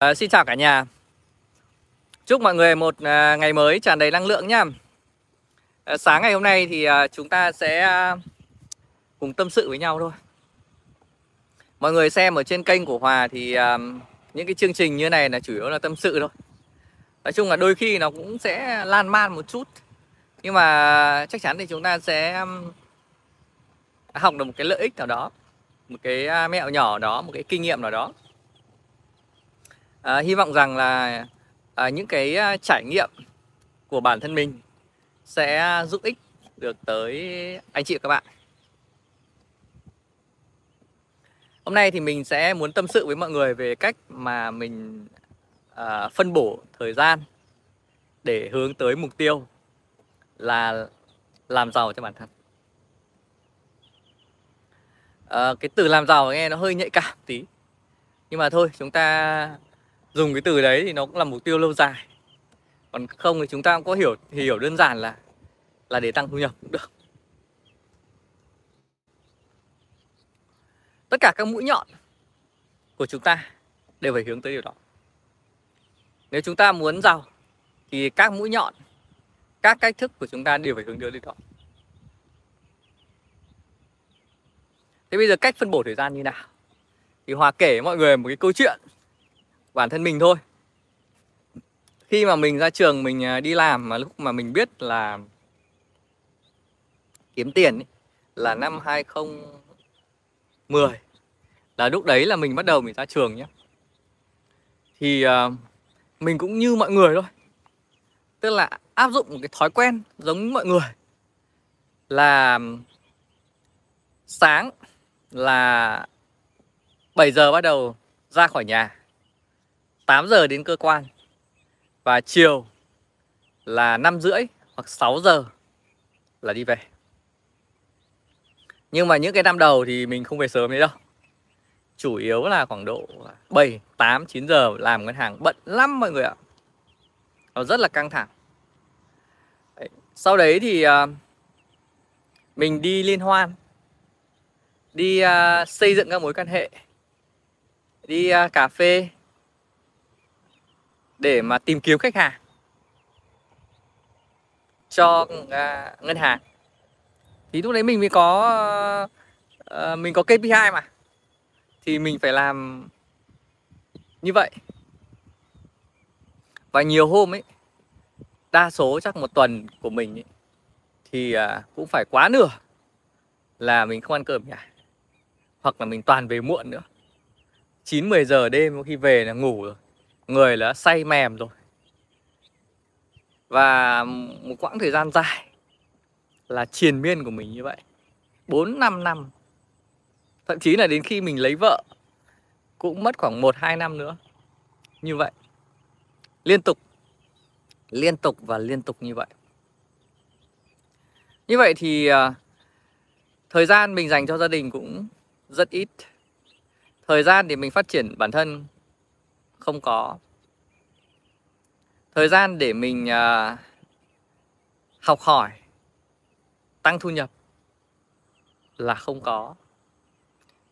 À, xin chào cả nhà. Chúc mọi người một à, ngày mới tràn đầy năng lượng nhá. À, Sáng ngày hôm nay thì à, chúng ta sẽ à, cùng tâm sự với nhau thôi. Mọi người xem ở trên kênh của Hòa thì à, những cái chương trình như này là chủ yếu là tâm sự thôi. Nói chung là đôi khi nó cũng sẽ lan man một chút. Nhưng mà chắc chắn thì chúng ta sẽ học được một cái lợi ích nào đó Một cái à, mẹo nhỏ đó, một cái kinh nghiệm nào đó à, hy vọng rằng là à, những cái ờ, trải nghiệm của bản thân mình sẽ giúp ích được tới anh chị và các bạn. Hôm nay thì mình sẽ muốn tâm sự với mọi người về cách mà mình à, phân bổ thời gian để hướng tới mục tiêu là làm giàu cho bản thân. À, cái từ làm giàu nghe nó hơi nhạy cảm tí. Nhưng mà thôi chúng ta dùng cái từ đấy thì nó cũng là mục tiêu lâu dài. Còn không thì chúng ta cũng có hiểu, thì hiểu đơn giản là là để tăng thu nhập cũng được. Tất cả các mũi nhọn của chúng ta đều phải hướng tới điều đó. Nếu chúng ta muốn giàu thì các mũi nhọn, các cách thức của chúng ta đều phải hướng tới điều đó. Thế bây giờ cách phân bổ thời gian như nào? Thì hòa kể mọi người một cái câu chuyện bản thân mình thôi. Khi mà mình ra trường mình à, đi làm mà lúc mà mình biết là kiếm tiền ấy, là năm 2010 là lúc đấy là mình bắt đầu mình ra trường nhé thì uh, mình cũng như mọi người thôi. Tức là áp dụng một cái thói quen giống mọi người là sáng là 7 giờ bắt đầu ra khỏi nhà. 8 giờ đến cơ quan. Và chiều là 5 rưỡi hoặc 6 giờ là đi về. Nhưng mà những cái năm đầu thì mình không về sớm đấy đâu. Chủ yếu là khoảng độ 7, 8, 9 giờ làm ngân hàng bận lắm mọi người ạ. Nó rất là căng thẳng. Sau đấy thì à, mình đi liên hoan Đi à, xây dựng các mối quan hệ Đi à, cà phê để mà tìm kiếm khách hàng cho uh, ngân hàng. Thì lúc đấy mình mới có uh, mình có KPI mà. Thì mình phải làm như vậy. Và nhiều hôm ấy đa số chắc một tuần của mình ấy, thì uh, cũng phải quá nửa là mình không ăn cơm nhà. Hoặc là mình toàn về muộn nữa. 9 10 giờ đêm khi về là ngủ rồi người là say mềm rồi. Và một quãng thời gian dài là triền miên của mình như vậy. 4 5 năm. Thậm chí là đến khi mình lấy vợ, cũng mất khoảng 1 2 năm nữa. Như vậy. Liên tục. Liên tục và liên tục như vậy. Như vậy thì à, thời gian mình dành cho gia đình cũng rất ít. Thời gian để mình phát triển bản thân không có. Thời gian để mình uh, học hỏi tăng thu nhập là không có.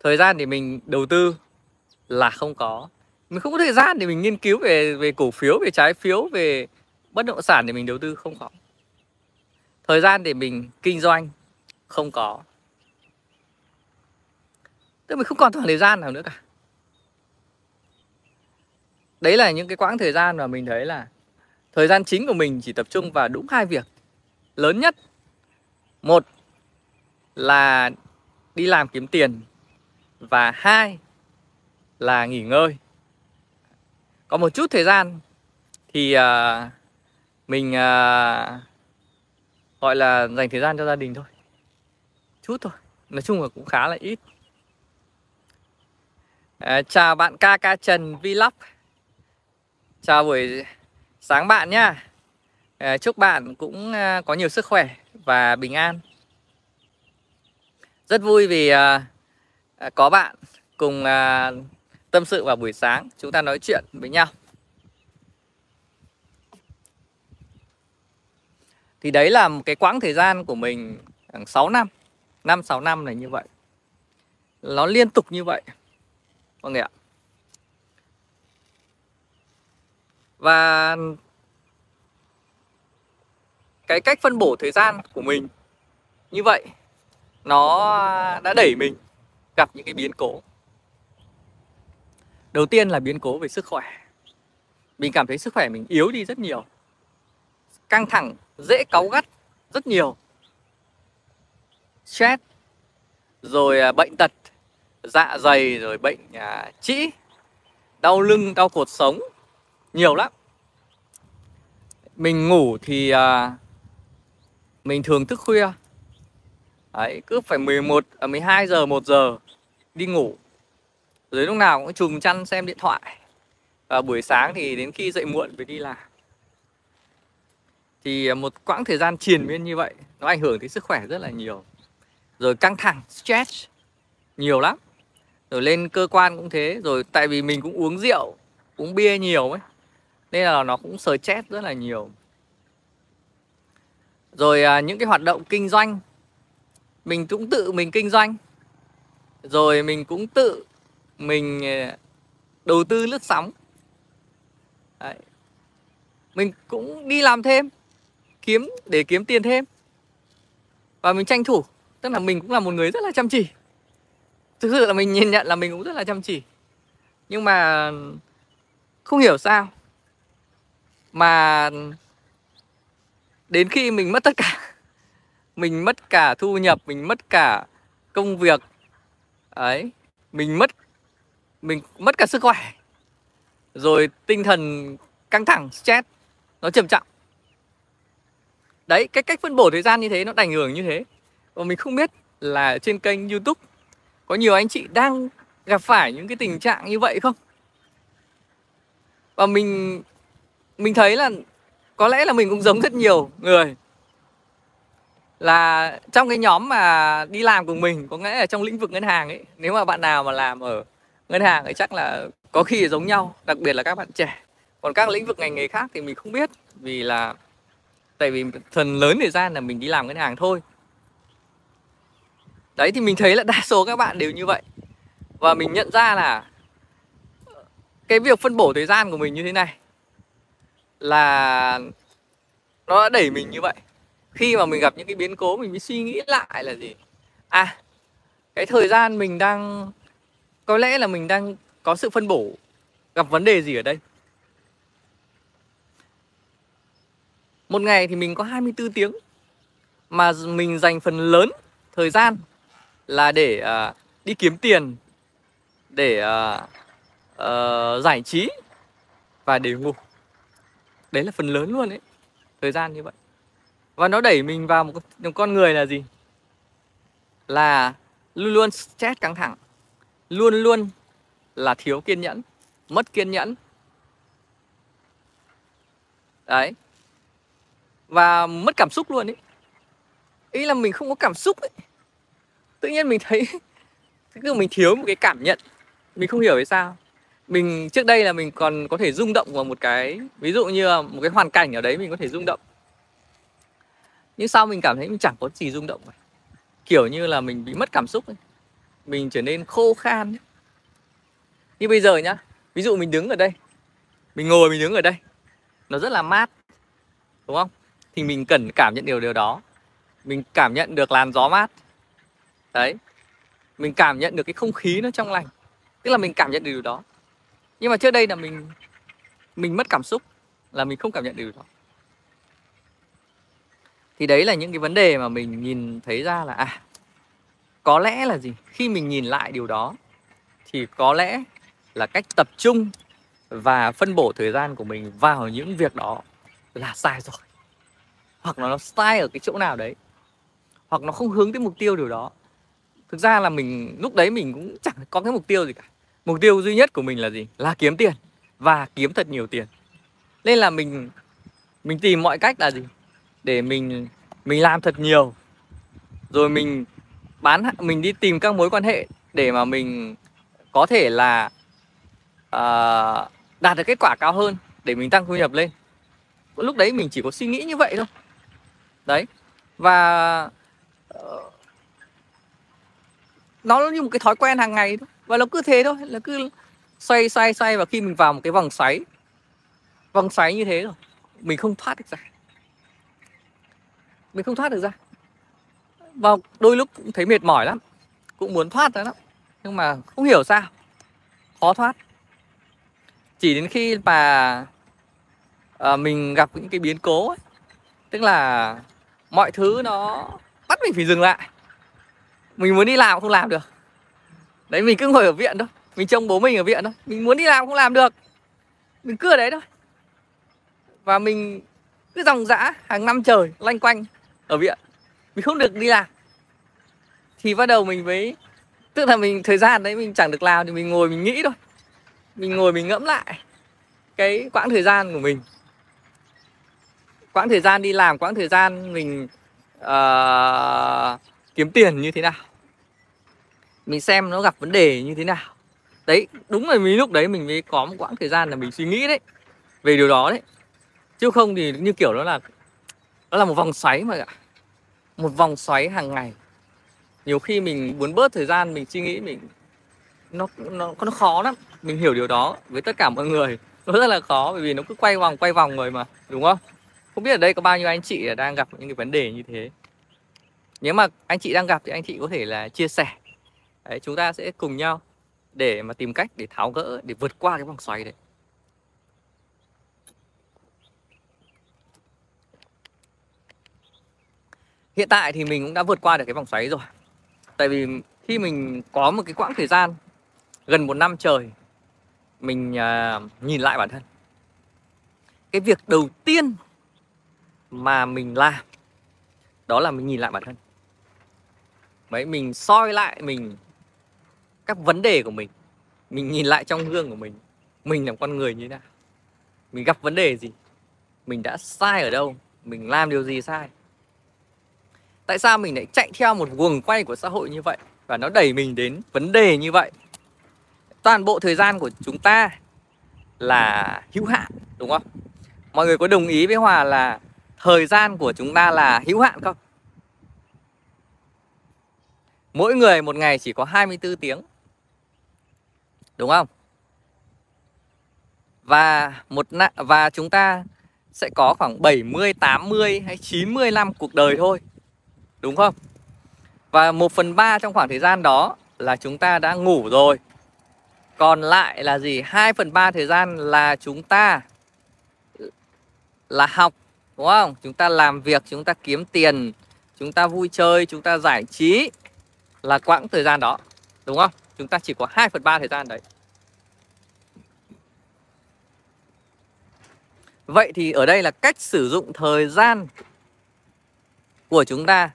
Thời gian để mình đầu tư là không có. Mình không có thời gian để mình nghiên cứu về về cổ phiếu về trái phiếu về bất động sản để mình đầu tư không có. Thời gian để mình kinh doanh không có. Tức mình không còn thời gian nào nữa cả đấy là những cái quãng thời gian mà mình thấy là thời gian chính của mình chỉ tập trung vào đúng hai việc. Lớn nhất một là đi làm kiếm tiền và hai là nghỉ ngơi. Có một chút thời gian thì uh, mình uh, gọi là dành thời gian cho gia đình thôi. Chút thôi nói chung là cũng khá là ít. Uh, chào bạn ca ca trần vlog. Chào buổi sáng bạn nhá. Ờ, chúc bạn cũng ờ, có nhiều sức khỏe và bình an. Rất vui vì ờ, có bạn cùng tâm sự vào buổi sáng. Chúng ta nói chuyện với nhau. Thì đấy là một cái quãng thời gian của mình khoảng 6 năm. 5-6 năm này như vậy. Nó liên tục như vậy. Mọi người ạ. Và cái cách phân bổ thời gian của mình như vậy, nó đã đẩy mình gặp những cái biến cố. Đầu tiên là biến cố về sức khỏe. Mình cảm thấy sức khỏe mình yếu đi rất nhiều, căng thẳng, dễ cáu gắt rất nhiều. Stress, rồi à, bệnh tật dạ dày, rồi bệnh à, trĩ, đau lưng, đau cột sống nhiều lắm. Mình ngủ thì à, mình thường thức khuya. Đấy, cứ phải 11 à, 12 giờ 1 giờ đi ngủ. Rồi lúc nào cũng trùm chăn xem điện thoại. Và buổi sáng thì đến khi dậy muộn phải đi làm. Thì à, một quãng thời gian triền miên như vậy nó ảnh hưởng tới sức khỏe rất là nhiều. Rồi căng thẳng stress nhiều lắm. Rồi lên cơ quan cũng thế rồi tại vì mình cũng uống rượu uống bia nhiều ấy nên là nó cũng sờ chết rất là nhiều. Rồi à, những cái hoạt động kinh doanh. Mình cũng tự mình kinh doanh. Rồi mình cũng tự mình à, đầu tư lướt sóng. Đấy. mình cũng đi làm thêm kiếm để kiếm tiền thêm. Và mình tranh thủ. Tức là mình cũng là một người rất là chăm chỉ. Thực sự là mình nhìn nhận là mình cũng rất là chăm chỉ. Nhưng mà không hiểu sao mà đến khi mình mất tất cả, mình mất cả thu nhập, mình mất cả công việc, ấy, mình mất mình mất cả sức khỏe, rồi tinh thần căng thẳng, stress, nó trầm trọng. Đấy, cái cách phân bổ thời gian như thế nó ảnh hưởng như thế. Và mình không biết là trên kênh youtube có nhiều anh chị đang gặp phải những cái tình trạng như vậy không? Và mình mình thấy là có lẽ là mình cũng giống rất nhiều người. Là trong cái nhóm mà đi làm cùng mình, có nghĩa là trong lĩnh vực ngân hàng ấy, nếu mà bạn nào mà làm ở ngân hàng thì chắc là có khi giống nhau, đặc biệt là các bạn trẻ. Còn các lĩnh vực ngành nghề khác thì mình không biết, vì là, tại vì phần lớn thời gian là mình đi làm ngân hàng thôi. Đấy, thì mình thấy là đa số các bạn đều như vậy. Và mình nhận ra là cái việc phân bổ thời gian của mình như thế này là nó đã đẩy mình như vậy. Khi mà mình gặp những cái biến cố mình mới suy nghĩ lại là gì? À cái thời gian mình đang có lẽ là mình đang có sự phân bổ gặp vấn đề gì ở đây? Một ngày thì mình có 24 tiếng mà mình dành phần lớn thời gian là để uh, đi kiếm tiền để uh, uh, giải trí và để ngủ đấy là phần lớn luôn đấy thời gian như vậy. Và nó đẩy mình vào một, con người là gì? Là luôn luôn stress căng thẳng. Luôn luôn là thiếu kiên nhẫn mất kiên nhẫn. Đấy. Và mất cảm xúc luôn ấy. Ý là mình không có cảm xúc ấy. Tự nhiên mình thấy cứ mình thiếu một cái cảm nhận. Mình không hiểu vì sao mình, trước đây là mình còn có thể rung động vào một cái, ví dụ như là một cái hoàn cảnh ở đấy mình có thể rung động. Nhưng sau mình cảm thấy mình chẳng có gì rung động cả. Kiểu như là mình bị mất cảm xúc ấy. mình trở nên khô khan ấy. như bây giờ nhá, ví dụ mình đứng ở đây, mình ngồi, mình đứng ở đây, nó rất là mát, đúng không? Thì mình cần cảm nhận điều điều đó. Mình cảm nhận được làn gió mát. Đấy. Mình cảm nhận được cái không khí nó trong lành. Tức là mình cảm nhận được điều đó nhưng mà trước đây là mình mình mất cảm xúc, là mình không cảm nhận được. Điều đó thì đấy là những cái vấn đề mà mình nhìn thấy ra là à có lẽ là gì? Khi mình nhìn lại điều đó, thì có lẽ là cách tập trung và phân bổ thời gian của mình vào những việc đó là sai rồi. Hoặc là nó sai ở cái chỗ nào đấy. Hoặc nó không hướng tới mục tiêu điều đó. Thực ra là mình, lúc đấy mình cũng chẳng có cái mục tiêu gì cả mục tiêu duy nhất của mình là gì? Là kiếm tiền và kiếm thật nhiều tiền. Nên là mình mình tìm mọi cách là gì? Để mình mình làm thật nhiều. Rồi mình bán mình đi tìm các mối quan hệ để mà mình có thể là uh, đạt được kết quả cao hơn để mình tăng thu nhập lên. Lúc đấy mình chỉ có suy nghĩ như vậy thôi. Đấy và uh, nó như một cái thói quen hàng ngày thôi và nó cứ thế thôi nó cứ xoay xoay xoay và khi mình vào một cái vòng xoáy vòng xoáy như thế rồi mình không thoát được ra. Mình không thoát được ra. Và đôi lúc cũng thấy mệt mỏi lắm cũng muốn thoát ra lắm nhưng mà không hiểu sao khó thoát. Chỉ đến khi mà à, mình gặp những cái biến cố ấy, tức là mọi thứ nó bắt mình phải dừng lại. Mình muốn đi làm không làm được đấy mình cứ ngồi ở viện thôi. Mình trông bố mình ở viện thôi. Mình muốn đi làm không làm được. Mình cứ ở đấy thôi. Và mình cứ dòng dã hàng năm trời loanh quanh ở viện. Mình không được đi làm. Thì bắt đầu mình mới tức là mình thời gian đấy mình chẳng được làm thì mình ngồi mình nghĩ thôi. Mình ngồi mình ngẫm lại cái quãng thời gian của mình. Quãng thời gian đi làm quãng thời gian mình uh, kiếm tiền như thế nào mình xem nó gặp vấn đề như thế nào. Đấy, đúng là mình lúc đấy mình mới có một quãng thời gian là mình suy nghĩ đấy, về điều đó đấy. Chứ không thì như kiểu đó là, nó là một vòng xoáy mà cả một vòng xoáy hàng ngày. Nhiều khi mình muốn bớt thời gian, mình suy nghĩ, mình, nó nó nó khó lắm. Mình hiểu điều đó với tất cả mọi người. Nó rất là khó, bởi vì nó cứ quay vòng quay vòng rồi mà, đúng không? Không biết ở đây có bao nhiêu anh chị đang gặp những cái vấn đề như thế. Nếu mà anh chị đang gặp thì anh chị có thể là chia sẻ đấy, chúng ta sẽ cùng nhau để mà tìm cách để tháo gỡ để vượt qua cái vòng xoáy đấy. Hiện tại thì mình cũng đã vượt qua được cái vòng xoáy rồi. Tại vì khi mình có một cái quãng thời gian gần một năm trời mình uh, nhìn lại bản thân. Cái việc đầu tiên mà mình làm đó là mình nhìn lại bản thân. Đấy mình soi lại mình các vấn đề của mình. Mình nhìn lại trong gương của mình. Mình là con người như thế nào? Mình gặp vấn đề gì? Mình đã sai ở đâu? Mình làm điều gì sai? Tại sao mình lại chạy theo một guồng quay của xã hội như vậy? Và nó đẩy mình đến vấn đề như vậy. Toàn bộ thời gian của chúng ta là hữu hạn, đúng không? Mọi người có đồng ý với hòa là thời gian của chúng ta là hữu hạn không? Mỗi người một ngày chỉ có 24 tiếng đúng không và một và chúng ta sẽ có khoảng 70, 80 hay 90 năm cuộc đời thôi Đúng không? Và 1 phần 3 trong khoảng thời gian đó là chúng ta đã ngủ rồi Còn lại là gì? 2 phần 3 thời gian là chúng ta là học Đúng không? Chúng ta làm việc, chúng ta kiếm tiền Chúng ta vui chơi, chúng ta giải trí Là quãng thời gian đó Đúng không? Chúng ta chỉ có 2 phần 3 thời gian đấy. Vậy thì ở đây là cách sử dụng thời gian của chúng ta.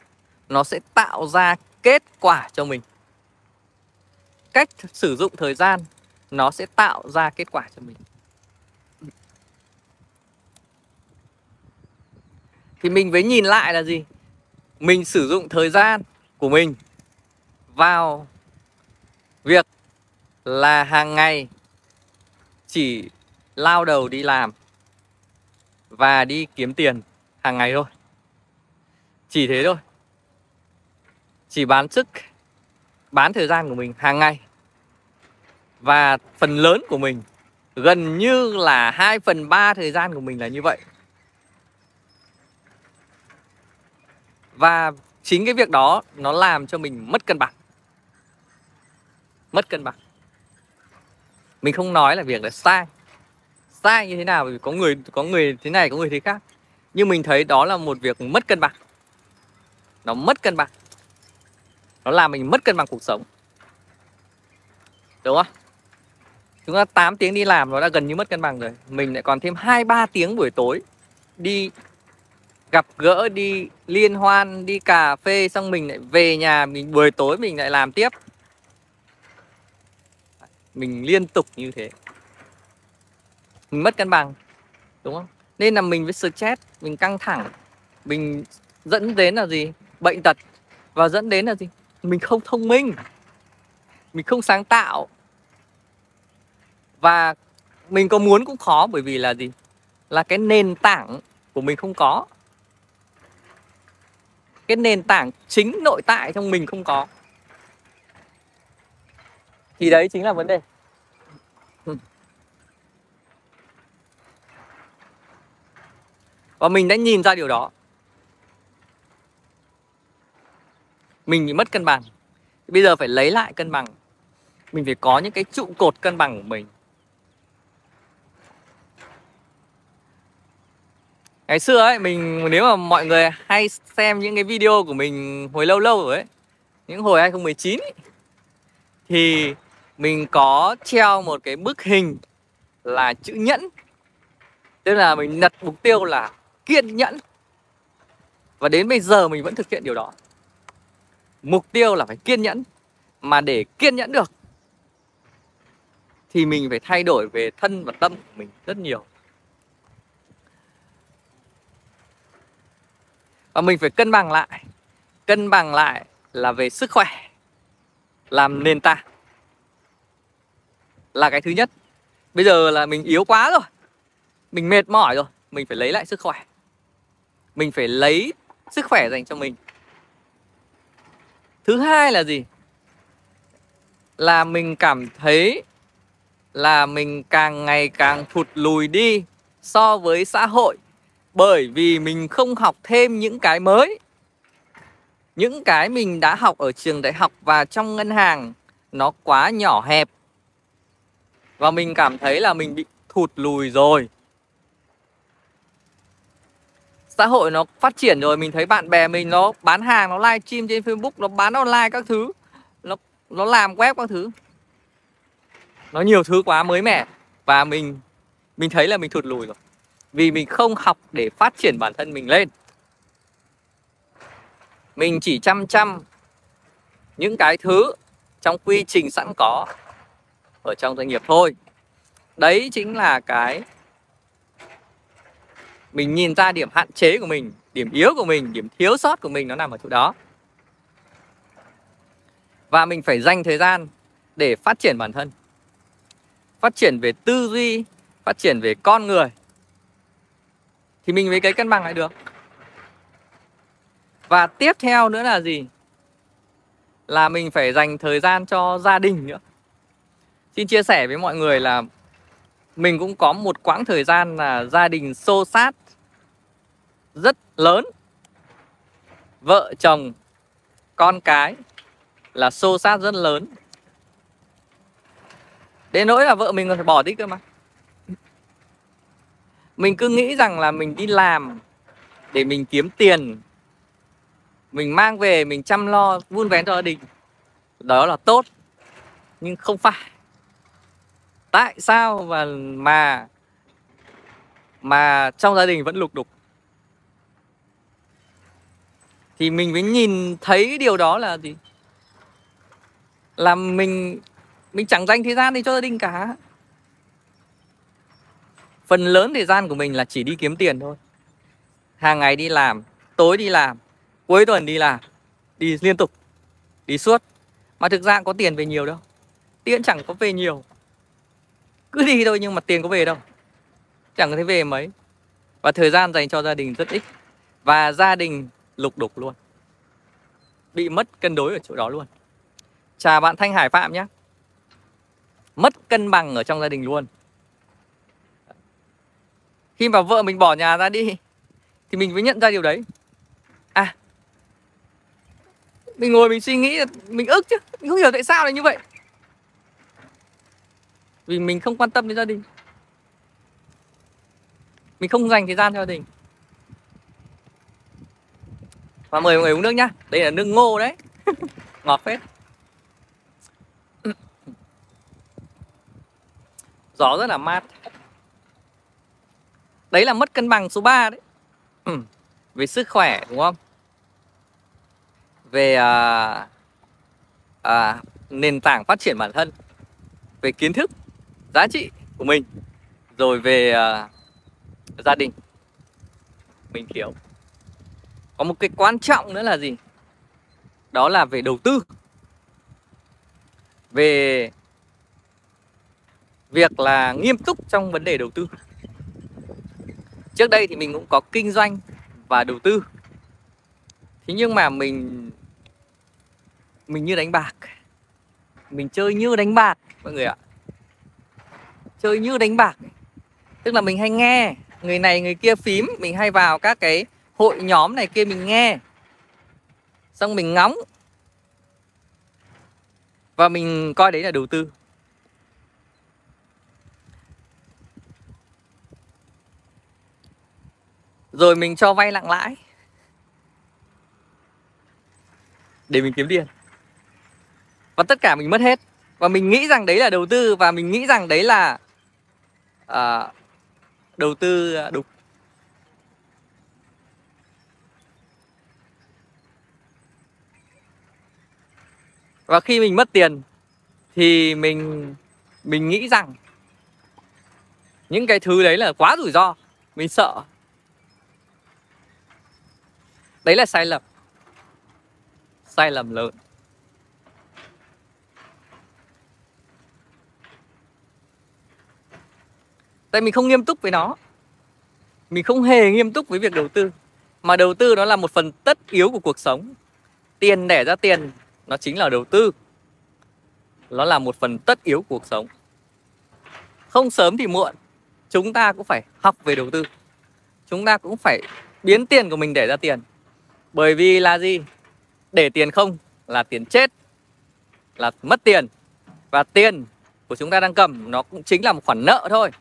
Nó sẽ tạo ra kết quả cho mình. Cách sử dụng thời gian, nó sẽ tạo ra kết quả cho mình. Thì mình mới nhìn lại là gì? Mình sử dụng thời gian của mình vào việc là hàng ngày chỉ lao đầu đi làm và đi kiếm tiền hàng ngày thôi. Chỉ thế thôi. Chỉ bán sức, bán thời gian của mình hàng ngày. Và phần lớn của mình gần như là 2 phần 3 thời gian của mình là như vậy. Và chính cái việc đó nó làm cho mình mất cân bằng mất cân bằng. Mình không nói là việc là sai. Sai như thế nào? Vì có người có người thế này, có người thế khác. Nhưng mình thấy đó là một việc mất cân bằng. Nó mất cân bằng. Nó làm mình mất cân bằng cuộc sống. Đúng không? Chúng ta 8 tiếng đi làm nó đã gần như mất cân bằng rồi. Mình lại còn thêm hai, ba tiếng buổi tối đi gặp gỡ, đi liên hoan, đi cà phê, xong mình lại về nhà, mình buổi tối mình lại làm tiếp mình liên tục như thế. Mình mất cân bằng, đúng không? Nên là mình với stress, mình căng thẳng. Mình dẫn đến là gì? Bệnh tật. Và dẫn đến là gì? Mình không thông minh. Mình không sáng tạo. Và mình có muốn cũng khó, bởi vì là gì? Là cái nền tảng của mình không có. Cái nền tảng chính nội tại trong mình không có thì đấy chính là vấn đề. Và mình đã nhìn ra điều đó. Mình bị mất cân bằng. Bây giờ phải lấy lại cân bằng. Mình phải có những cái trụ cột cân bằng của mình. Ngày xưa ấy mình nếu mà mọi người hay xem những cái video của mình hồi lâu lâu rồi ấy những hồi 2019 ấy, thì mình có treo một cái bức hình là chữ nhẫn. Tức là mình đặt mục tiêu là kiên nhẫn. Và đến bây giờ mình vẫn thực hiện điều đó. Mục tiêu là phải kiên nhẫn. Mà để kiên nhẫn được, thì mình phải thay đổi về thân và tâm của mình rất nhiều. Và mình phải cân bằng lại. Cân bằng lại là về sức khỏe, làm nền tảng là cái thứ nhất. Bây giờ là mình yếu quá rồi. Mình mệt mỏi rồi. Mình phải lấy lại sức khỏe. Mình phải lấy sức khỏe dành cho mình. Thứ hai là gì? Là mình cảm thấy là mình càng ngày càng thụt lùi đi so với xã hội. Bởi vì mình không học thêm những cái mới. Những cái mình đã học ở trường đại học và trong ngân hàng nó quá nhỏ hẹp và mình cảm thấy là mình bị thụt lùi rồi. Xã hội nó phát triển rồi, mình thấy bạn bè mình nó bán hàng, nó live stream trên facebook, nó bán online các thứ. Nó nó làm web các thứ. Nó nhiều thứ quá, mới mẻ. Và mình mình thấy là mình thụt lùi rồi. Vì mình không học để phát triển bản thân mình lên. Mình chỉ chăm chăm những cái thứ trong quy trình sẵn có ở trong doanh nghiệp thôi. Đấy chính là cái mình nhìn ra điểm hạn chế của mình, điểm yếu của mình, điểm thiếu sót của mình nó nằm ở chỗ đó. Và mình phải dành thời gian để phát triển bản thân. Phát triển về tư duy, phát triển về con người. Thì mình mới cái cân bằng lại được. Và tiếp theo nữa là gì? Là mình phải dành thời gian cho gia đình nữa xin chia sẻ với mọi người là mình cũng có một quãng thời gian là gia đình xô sát rất lớn. Vợ chồng, con cái là xô sát rất lớn. Đến nỗi là vợ mình còn phải bỏ đi cơ mà. Mình cứ nghĩ rằng là mình đi làm để mình kiếm tiền. Mình mang về, mình chăm lo, vun vén cho gia đình. Đó là tốt, nhưng không phải tại sao mà mà mà trong gia đình vẫn lục đục? Thì mình mới nhìn thấy điều đó là gì? Là mình mình chẳng dành thời gian đi cho gia đình cả. Phần lớn thời gian của mình là chỉ đi kiếm tiền thôi. Hàng ngày đi làm, tối đi làm, cuối tuần đi làm, đi liên tục, đi suốt. Mà thực ra có tiền về nhiều đâu. Tiền chẳng có về nhiều cứ đi thôi nhưng mà tiền có về đâu. Chẳng có thấy về mấy. Và thời gian dành cho gia đình rất ít. Và gia đình lục đục luôn. Bị mất cân đối ở chỗ đó luôn. Chào bạn thanh hải phạm nhé mất cân bằng ở trong gia đình luôn. Khi mà vợ mình bỏ nhà ra đi, thì mình mới nhận ra điều đấy. À mình ngồi mình suy nghĩ, mình ức chứ. Mình không hiểu tại sao lại như vậy vì mình không quan tâm đến gia đình. Mình không dành thời gian cho gia đình. Và mời mọi người uống nước nhá. Đây là nước ngô đấy. Ngọt phết. Gió rất là mát. Đấy là mất cân bằng số 3 đấy. Ừ. về sức khỏe đúng không? Về à, à, nền tảng phát triển bản thân. Về kiến thức giá trị của mình. Rồi về uh, gia đình. Mình hiểu. Có một cái quan trọng nữa là gì? Đó là về đầu tư. Về việc là nghiêm túc trong vấn đề đầu tư. Trước đây thì mình cũng có kinh doanh và đầu tư. Thế nhưng mà mình mình như đánh bạc. Mình chơi như đánh bạc mọi người ạ chơi như đánh bạc. Tức là mình hay nghe, người này người kia phím, mình hay vào các cái hội nhóm này kia mình nghe. Xong mình ngóng. Và mình coi đấy là đầu tư. Rồi mình cho vay nặng lãi. Để mình kiếm tiền. Và tất cả mình mất hết. Và mình nghĩ rằng đấy là đầu tư và mình nghĩ rằng đấy là à, đầu tư à, đúng. Và khi mình mất tiền thì mình mình nghĩ rằng những cái thứ đấy là quá rủi ro mình sợ. Đấy là sai lầm. Sai lầm lớn. Tại mình không nghiêm túc với nó. Mình không hề nghiêm túc với việc đầu tư. Mà đầu tư nó là một phần tất yếu của cuộc sống. Tiền đẻ ra tiền, nó chính là đầu tư. Nó là một phần tất yếu của cuộc sống. Không sớm thì muộn, chúng ta cũng phải học về đầu tư. Chúng ta cũng phải biến tiền của mình để ra tiền. Bởi vì là gì? Để tiền không là tiền chết, là mất tiền. Và tiền của chúng ta đang cầm, nó cũng chính là một khoản nợ thôi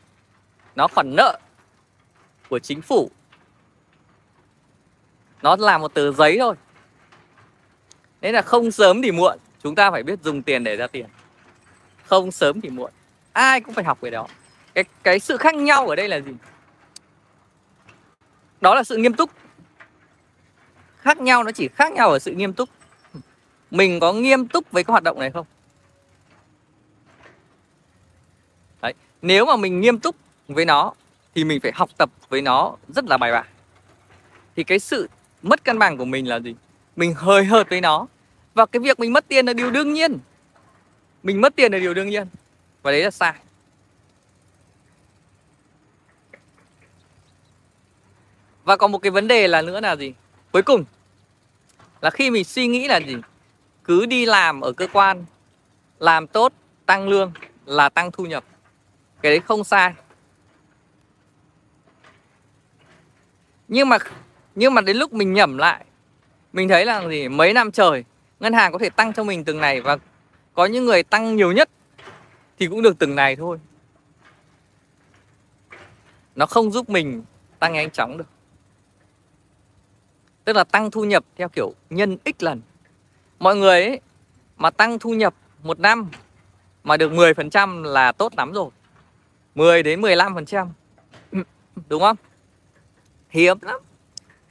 nó khoản nợ của chính phủ. Nó là một tờ giấy thôi. Nên là không sớm thì muộn, chúng ta phải biết dùng tiền để ra tiền. Không sớm thì muộn, ai cũng phải học về đó. Cái cái sự khác nhau ở đây là gì? Đó là sự nghiêm túc. Khác nhau, nó chỉ khác nhau ở sự nghiêm túc. Mình có nghiêm túc với cái hoạt động này không? Đấy. nếu mà mình nghiêm túc với nó, thì mình phải học tập với nó rất là bài bản. Thì cái sự mất cân bằng của mình là gì? Mình hơi hợt với nó. Và cái việc mình mất tiền là điều đương nhiên. Mình mất tiền là điều đương nhiên. Và đấy là sai. Và còn một cái vấn đề là nữa là gì? Cuối cùng là khi mình suy nghĩ là gì? Cứ đi làm ở cơ quan, làm tốt, tăng lương là tăng thu nhập. Cái đấy không sai. Nhưng mà nhưng mà đến lúc mình nhẩm lại, mình thấy là gì? Mấy năm trời, ngân hàng có thể tăng cho mình từng này và có những người tăng nhiều nhất thì cũng được từng này thôi. Nó không giúp mình tăng nhanh chóng được. Tức là tăng thu nhập theo kiểu nhân x lần. Mọi người ấy mà tăng thu nhập một năm mà được 10% là tốt lắm rồi. 10 đến 15% đúng không? Hiếm lắm.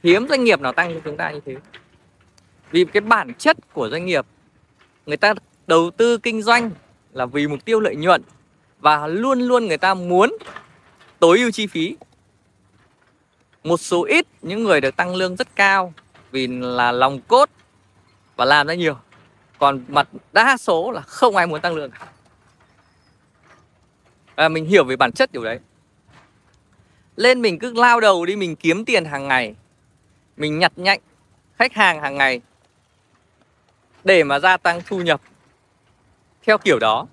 Hiếm doanh nghiệp nào tăng cho chúng ta như thế. Vì cái bản chất của doanh nghiệp người ta đầu tư kinh doanh là vì mục tiêu lợi nhuận và luôn luôn người ta muốn tối ưu chi phí. Một số ít những người được tăng lương rất cao vì là lòng cốt và làm ra nhiều. Còn mặt đa số là không ai muốn tăng lương à, mình hiểu về bản chất điều đấy lên mình cứ lao đầu đi, mình kiếm tiền hàng ngày. Mình nhặt nhạnh, khách hàng hàng ngày. Để mà gia tăng thu nhập. Theo kiểu đó,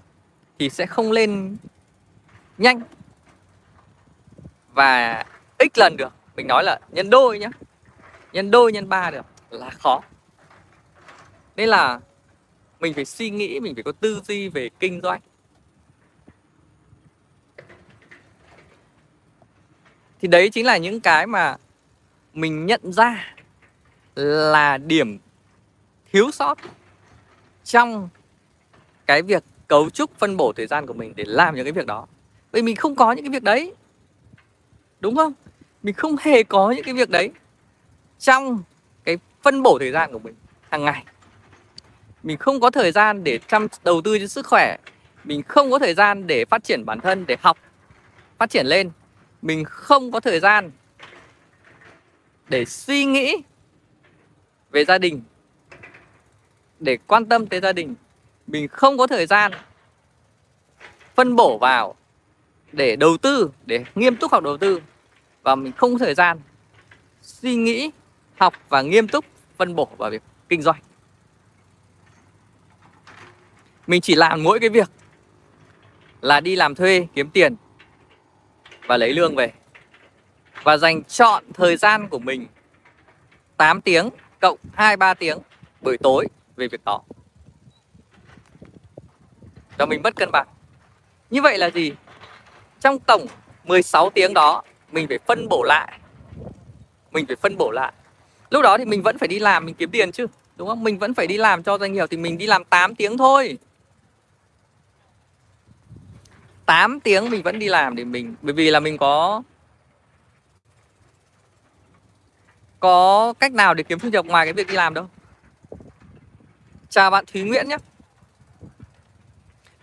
thì sẽ không lên nhanh. Và ít lần được, mình nói là nhân đôi nhé nhân đôi, nhân ba được, là khó. Nên là mình phải suy nghĩ, mình phải có tư duy về kinh doanh. Thì đấy chính là những cái mà mình nhận ra là điểm thiếu sót trong cái việc cấu trúc phân bổ thời gian của mình để làm những cái việc đó. Vì mình không có những cái việc đấy, đúng không? Mình không hề có những cái việc đấy trong cái phân bổ thời gian của mình hàng ngày. Mình không có thời gian để chăm đầu tư cho sức khỏe, mình không có thời gian để phát triển bản thân, để học, phát triển lên mình không có thời gian để suy nghĩ về gia đình, để quan tâm tới gia đình. Mình không có thời gian phân bổ vào để đầu tư, để nghiêm túc học đầu tư. Và mình không có thời gian suy nghĩ, học và nghiêm túc phân bổ vào việc kinh doanh. Mình chỉ làm mỗi cái việc là đi làm thuê, kiếm tiền và lấy lương về và dành chọn thời gian của mình 8 tiếng cộng 2 3 tiếng buổi tối về việc đó. Cho mình mất cân bằng. Như vậy là gì? Trong tổng 16 tiếng đó mình phải phân bổ lại. Mình phải phân bổ lại. Lúc đó thì mình vẫn phải đi làm mình kiếm tiền chứ, đúng không? Mình vẫn phải đi làm cho doanh nghiệp thì mình đi làm 8 tiếng thôi. 8 tiếng mình vẫn đi làm để mình, bởi vì là mình có có cách nào để kiếm thu nhập ngoài cái việc đi làm đâu. Chào bạn Thúy Nguyễn nhé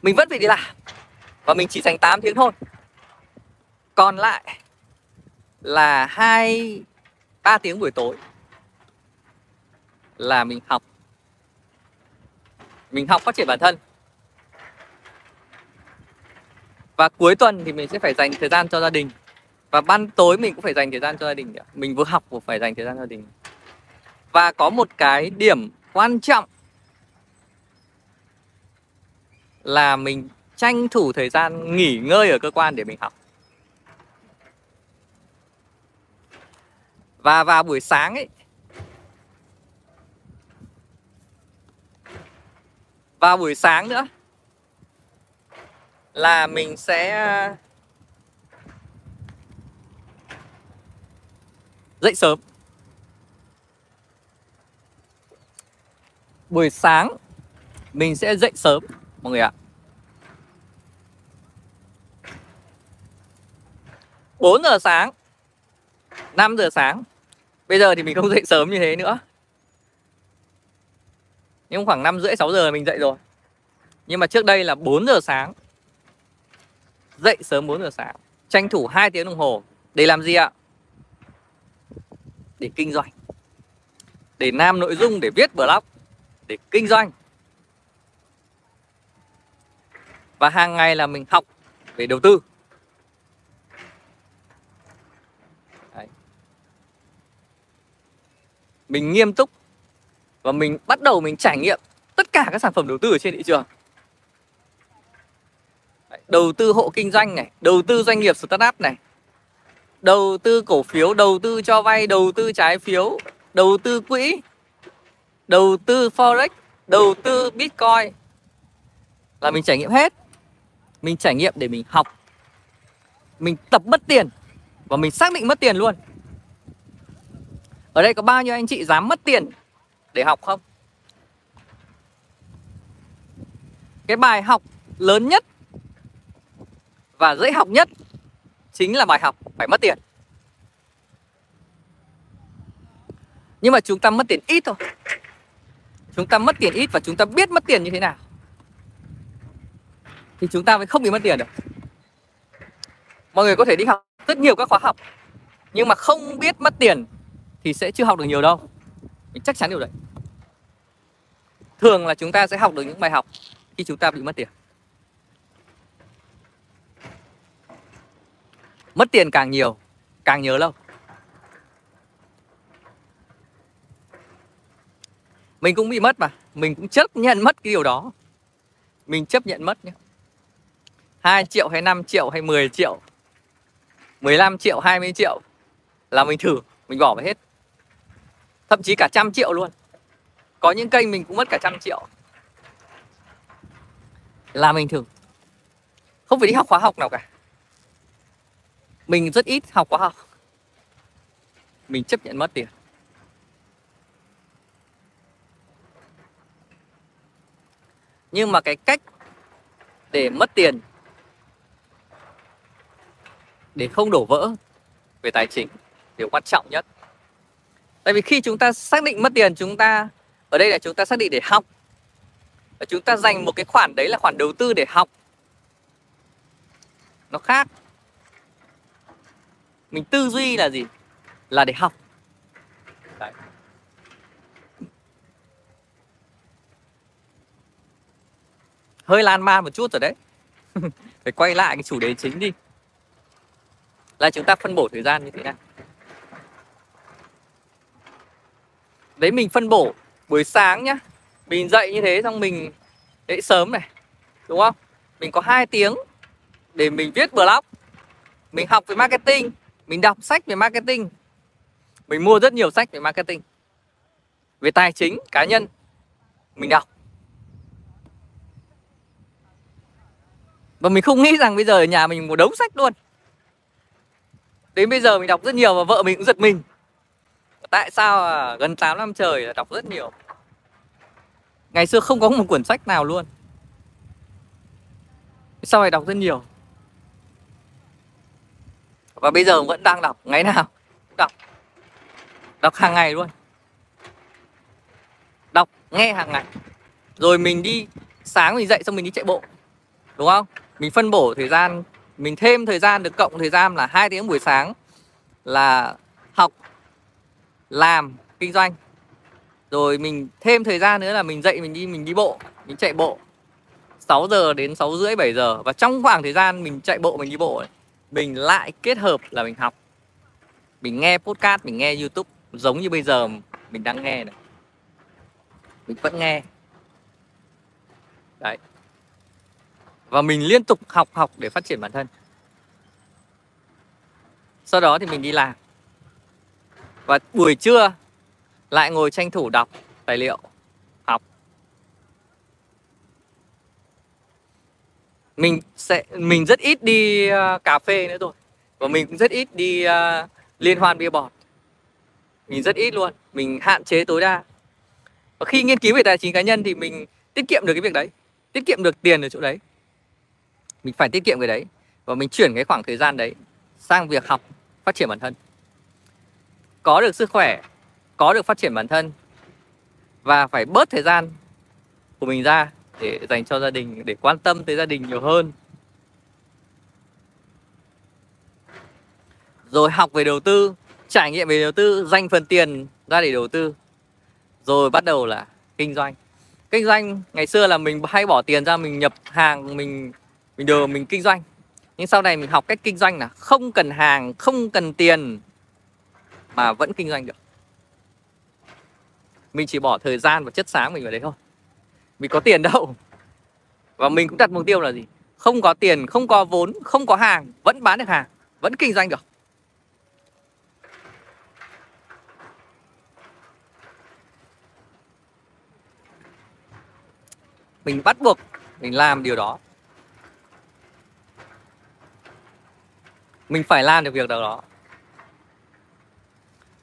mình vẫn phải đi làm và mình chỉ dành 8 tiếng thôi. Còn lại là hai, ba tiếng buổi tối là mình học. Mình học phát triển bản thân và cuối tuần thì mình sẽ phải dành thời gian cho gia đình. Và ban tối mình cũng phải dành thời gian cho gia đình mình vừa học vừa phải dành thời gian cho gia đình. Và có một cái điểm quan trọng là mình tranh thủ thời gian nghỉ ngơi ở cơ quan để mình học. Và vào buổi sáng ấy vào buổi sáng nữa là mình sẽ ờ, dậy sớm. Buổi sáng mình sẽ dậy sớm, mọi người ạ. 4 giờ sáng 5 giờ sáng. Bây giờ thì mình không dậy sớm như thế nữa. Nhưng khoảng 5 rưỡi 6 giờ mình dậy rồi. Nhưng mà trước đây là 4 giờ sáng. Dậy sớm 4 giờ sáng, Tranh thủ 2 tiếng đồng hồ Để làm gì ạ? Để kinh doanh Để làm nội dung để viết blog, Để kinh doanh Và hàng ngày là mình học về đầu tư Đấy. Mình nghiêm túc Và mình bắt đầu mình trải nghiệm Tất cả các sản phẩm đầu tư ở trên thị trường đầu tư hộ kinh doanh này, đầu tư doanh nghiệp startup này. Đầu tư cổ phiếu, đầu tư cho vay, đầu tư trái phiếu, đầu tư quỹ. Đầu tư forex, đầu tư bitcoin. Là mình trải nghiệm hết. Mình trải nghiệm để mình học. Mình tập mất tiền. Và mình xác định mất tiền luôn. Ở đây có bao nhiêu anh chị dám mất tiền để học không? Cái bài học lớn nhất và dễ học nhất chính là bài học phải mất tiền. Nhưng mà chúng ta mất tiền ít thôi. Chúng ta mất tiền ít và chúng ta biết mất tiền như thế nào. Thì chúng ta mới không bị mất tiền được. Mọi người có thể đi học rất nhiều các khóa học, nhưng mà không biết mất tiền thì sẽ chưa học được nhiều đâu. Mình chắc chắn điều đấy. Thường là chúng ta sẽ học được những bài học khi chúng ta bị mất tiền. Mất tiền càng nhiều, càng nhớ lâu. Mình cũng bị mất mà, mình cũng chấp nhận mất cái điều đó. Mình chấp nhận mất nhé. 2 triệu hay 5 triệu hay 10 triệu 15 triệu 20 triệu là mình thử, mình bỏ vào hết. Thậm chí cả trăm triệu luôn. Có những kênh mình cũng mất cả trăm triệu. Là mình thử. Không phải đi học khóa học nào cả mình rất ít học khoa học. Mình chấp nhận mất tiền. Nhưng mà cái cách để mất tiền, để không đổ vỡ về tài chính, điều quan trọng nhất. Tại vì khi chúng ta xác định mất tiền, chúng ta, ở đây là chúng ta xác định để học. Và chúng ta dành một cái khoản đấy là khoản đầu tư để học. Nó khác mình tư duy là gì? Là để học. Đấy. hơi lan man một chút rồi đấy. Phải quay lại cái chủ đề chính đi. Là chúng ta phân bổ thời gian như thế nào. đấy, mình phân bổ buổi sáng nhá. Mình dậy như thế xong mình dậy sớm này, đúng không? Mình có 2 tiếng để mình viết blog. Mình học về marketing. Mình đọc sách về marketing. Mình mua rất nhiều sách về marketing. Về tài chính, cá nhân. Mình đọc. Và mình không nghĩ rằng bây giờ ở nhà mình một đống sách luôn. Đến bây giờ mình đọc rất nhiều và vợ mình cũng giật mình. Tại sao à, gần 8 năm trời là đọc rất nhiều. Ngày xưa không có một quyển sách nào luôn. Sau này đọc rất nhiều. Và bây giờ vẫn đang đọc. Ngày nào? Đọc. Đọc hàng ngày luôn. Đọc nghe hàng ngày. Rồi mình đi Sáng mình dậy xong mình đi chạy bộ. Đúng không? Mình phân bổ thời gian Mình thêm thời gian được cộng thời gian là hai tiếng buổi sáng Là học Làm Kinh doanh. Rồi mình thêm thời gian nữa là mình dậy mình đi mình đi bộ mình chạy bộ. 6 giờ đến 6 rưỡi 7 giờ. Và trong khoảng thời gian mình chạy bộ mình đi bộ ấy, mình lại kết hợp là mình học. Mình nghe podcast mình nghe youtube giống như bây giờ mình đang nghe này. Mình vẫn nghe. Đấy. Và mình liên tục học học để phát triển bản thân. Sau đó thì mình đi làm. Và buổi trưa lại ngồi tranh thủ đọc tài liệu học mình sẽ mình rất ít đi uh, cà phê nữa rồi và mình cũng rất ít đi uh, liên hoan bia bọt. Mình rất ít luôn. Mình hạn chế tối đa. Và khi nghiên cứu về tài chính cá nhân thì mình tiết kiệm được cái việc đấy. Tiết kiệm được tiền ở chỗ đấy. Mình phải tiết kiệm cái đấy. Và mình chuyển cái khoảng thời gian đấy sang việc học phát triển bản thân. Có được sức khỏe có được phát triển bản thân và phải bớt thời gian của mình ra để dành cho gia đình, để quan tâm tới gia đình nhiều hơn. Rồi học về đầu tư, trải nghiệm về đầu tư, dành phần tiền ra để đầu tư. Rồi bắt đầu là kinh doanh. Kinh doanh, ngày xưa là mình hay bỏ tiền ra, mình nhập hàng, mình mình đều mình kinh doanh. Nhưng sau này mình học cách kinh doanh là không cần hàng, không cần tiền mà vẫn kinh doanh được. Mình chỉ bỏ thời gian và chất sáng mình vào đấy thôi mình có tiền đâu. Và mình cũng đặt mục tiêu là gì? Không có tiền, không có vốn, không có hàng, vẫn bán được hàng, vẫn kinh doanh được. Mình bắt buộc mình làm điều đó. Mình phải làm được việc đó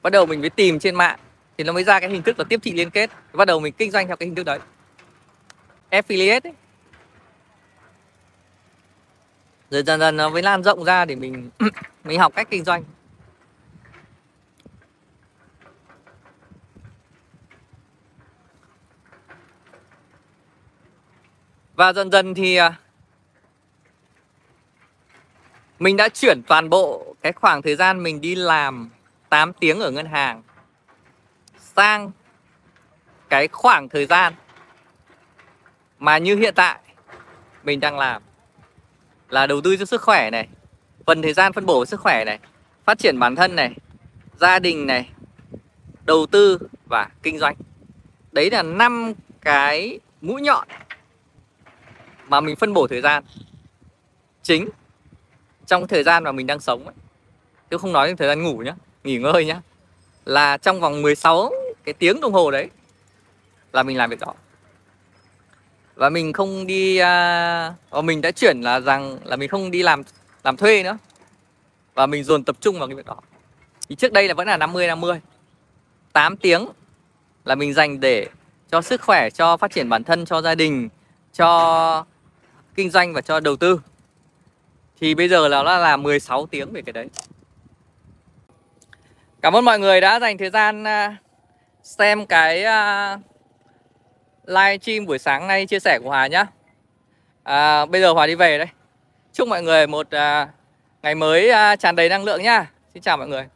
bắt đầu mình mới tìm trên mạng thì nó mới ra cái hình thức là tiếp thị liên kết. Bắt đầu mình kinh doanh theo cái hình thức đấy affiliate ấy. rồi dần dần nó mới lan rộng ra để mình mình học cách kinh doanh và dần dần thì à, mình đã chuyển toàn bộ cái khoảng thời gian mình đi làm 8 tiếng ở ngân hàng sang cái khoảng thời gian mà như hiện tại, mình đang làm là đầu tư cho sức khỏe này, phần thời gian phân bổ sức khỏe này, phát triển bản thân này, gia đình này, đầu tư và kinh doanh. Đấy là năm cái mũi nhọn mà mình phân bổ thời gian chính trong thời gian mà mình đang sống ấy. chứ không nói đến thời gian ngủ nhá, nghỉ ngơi nhá. Là trong vòng 16 cái tiếng đồng hồ đấy là mình làm việc đó và mình không đi và mình đã chuyển là rằng là mình không đi làm làm thuê nữa. Và mình dồn tập trung vào cái việc đó. Thì trước đây là vẫn là 50 50 8 tiếng là mình dành để cho sức khỏe cho phát triển bản thân cho gia đình cho kinh doanh và cho đầu tư. Thì bây giờ là nó là 16 tiếng về cái đấy. Cảm ơn mọi người đã dành thời gian à, xem cái uh, live stream buổi sáng nay chia sẻ của Hòa nhá. À, bây giờ Hòa đi về đây. Chúc mọi người một à, ngày mới à, tràn đầy năng lượng nhá. Xin chào mọi người.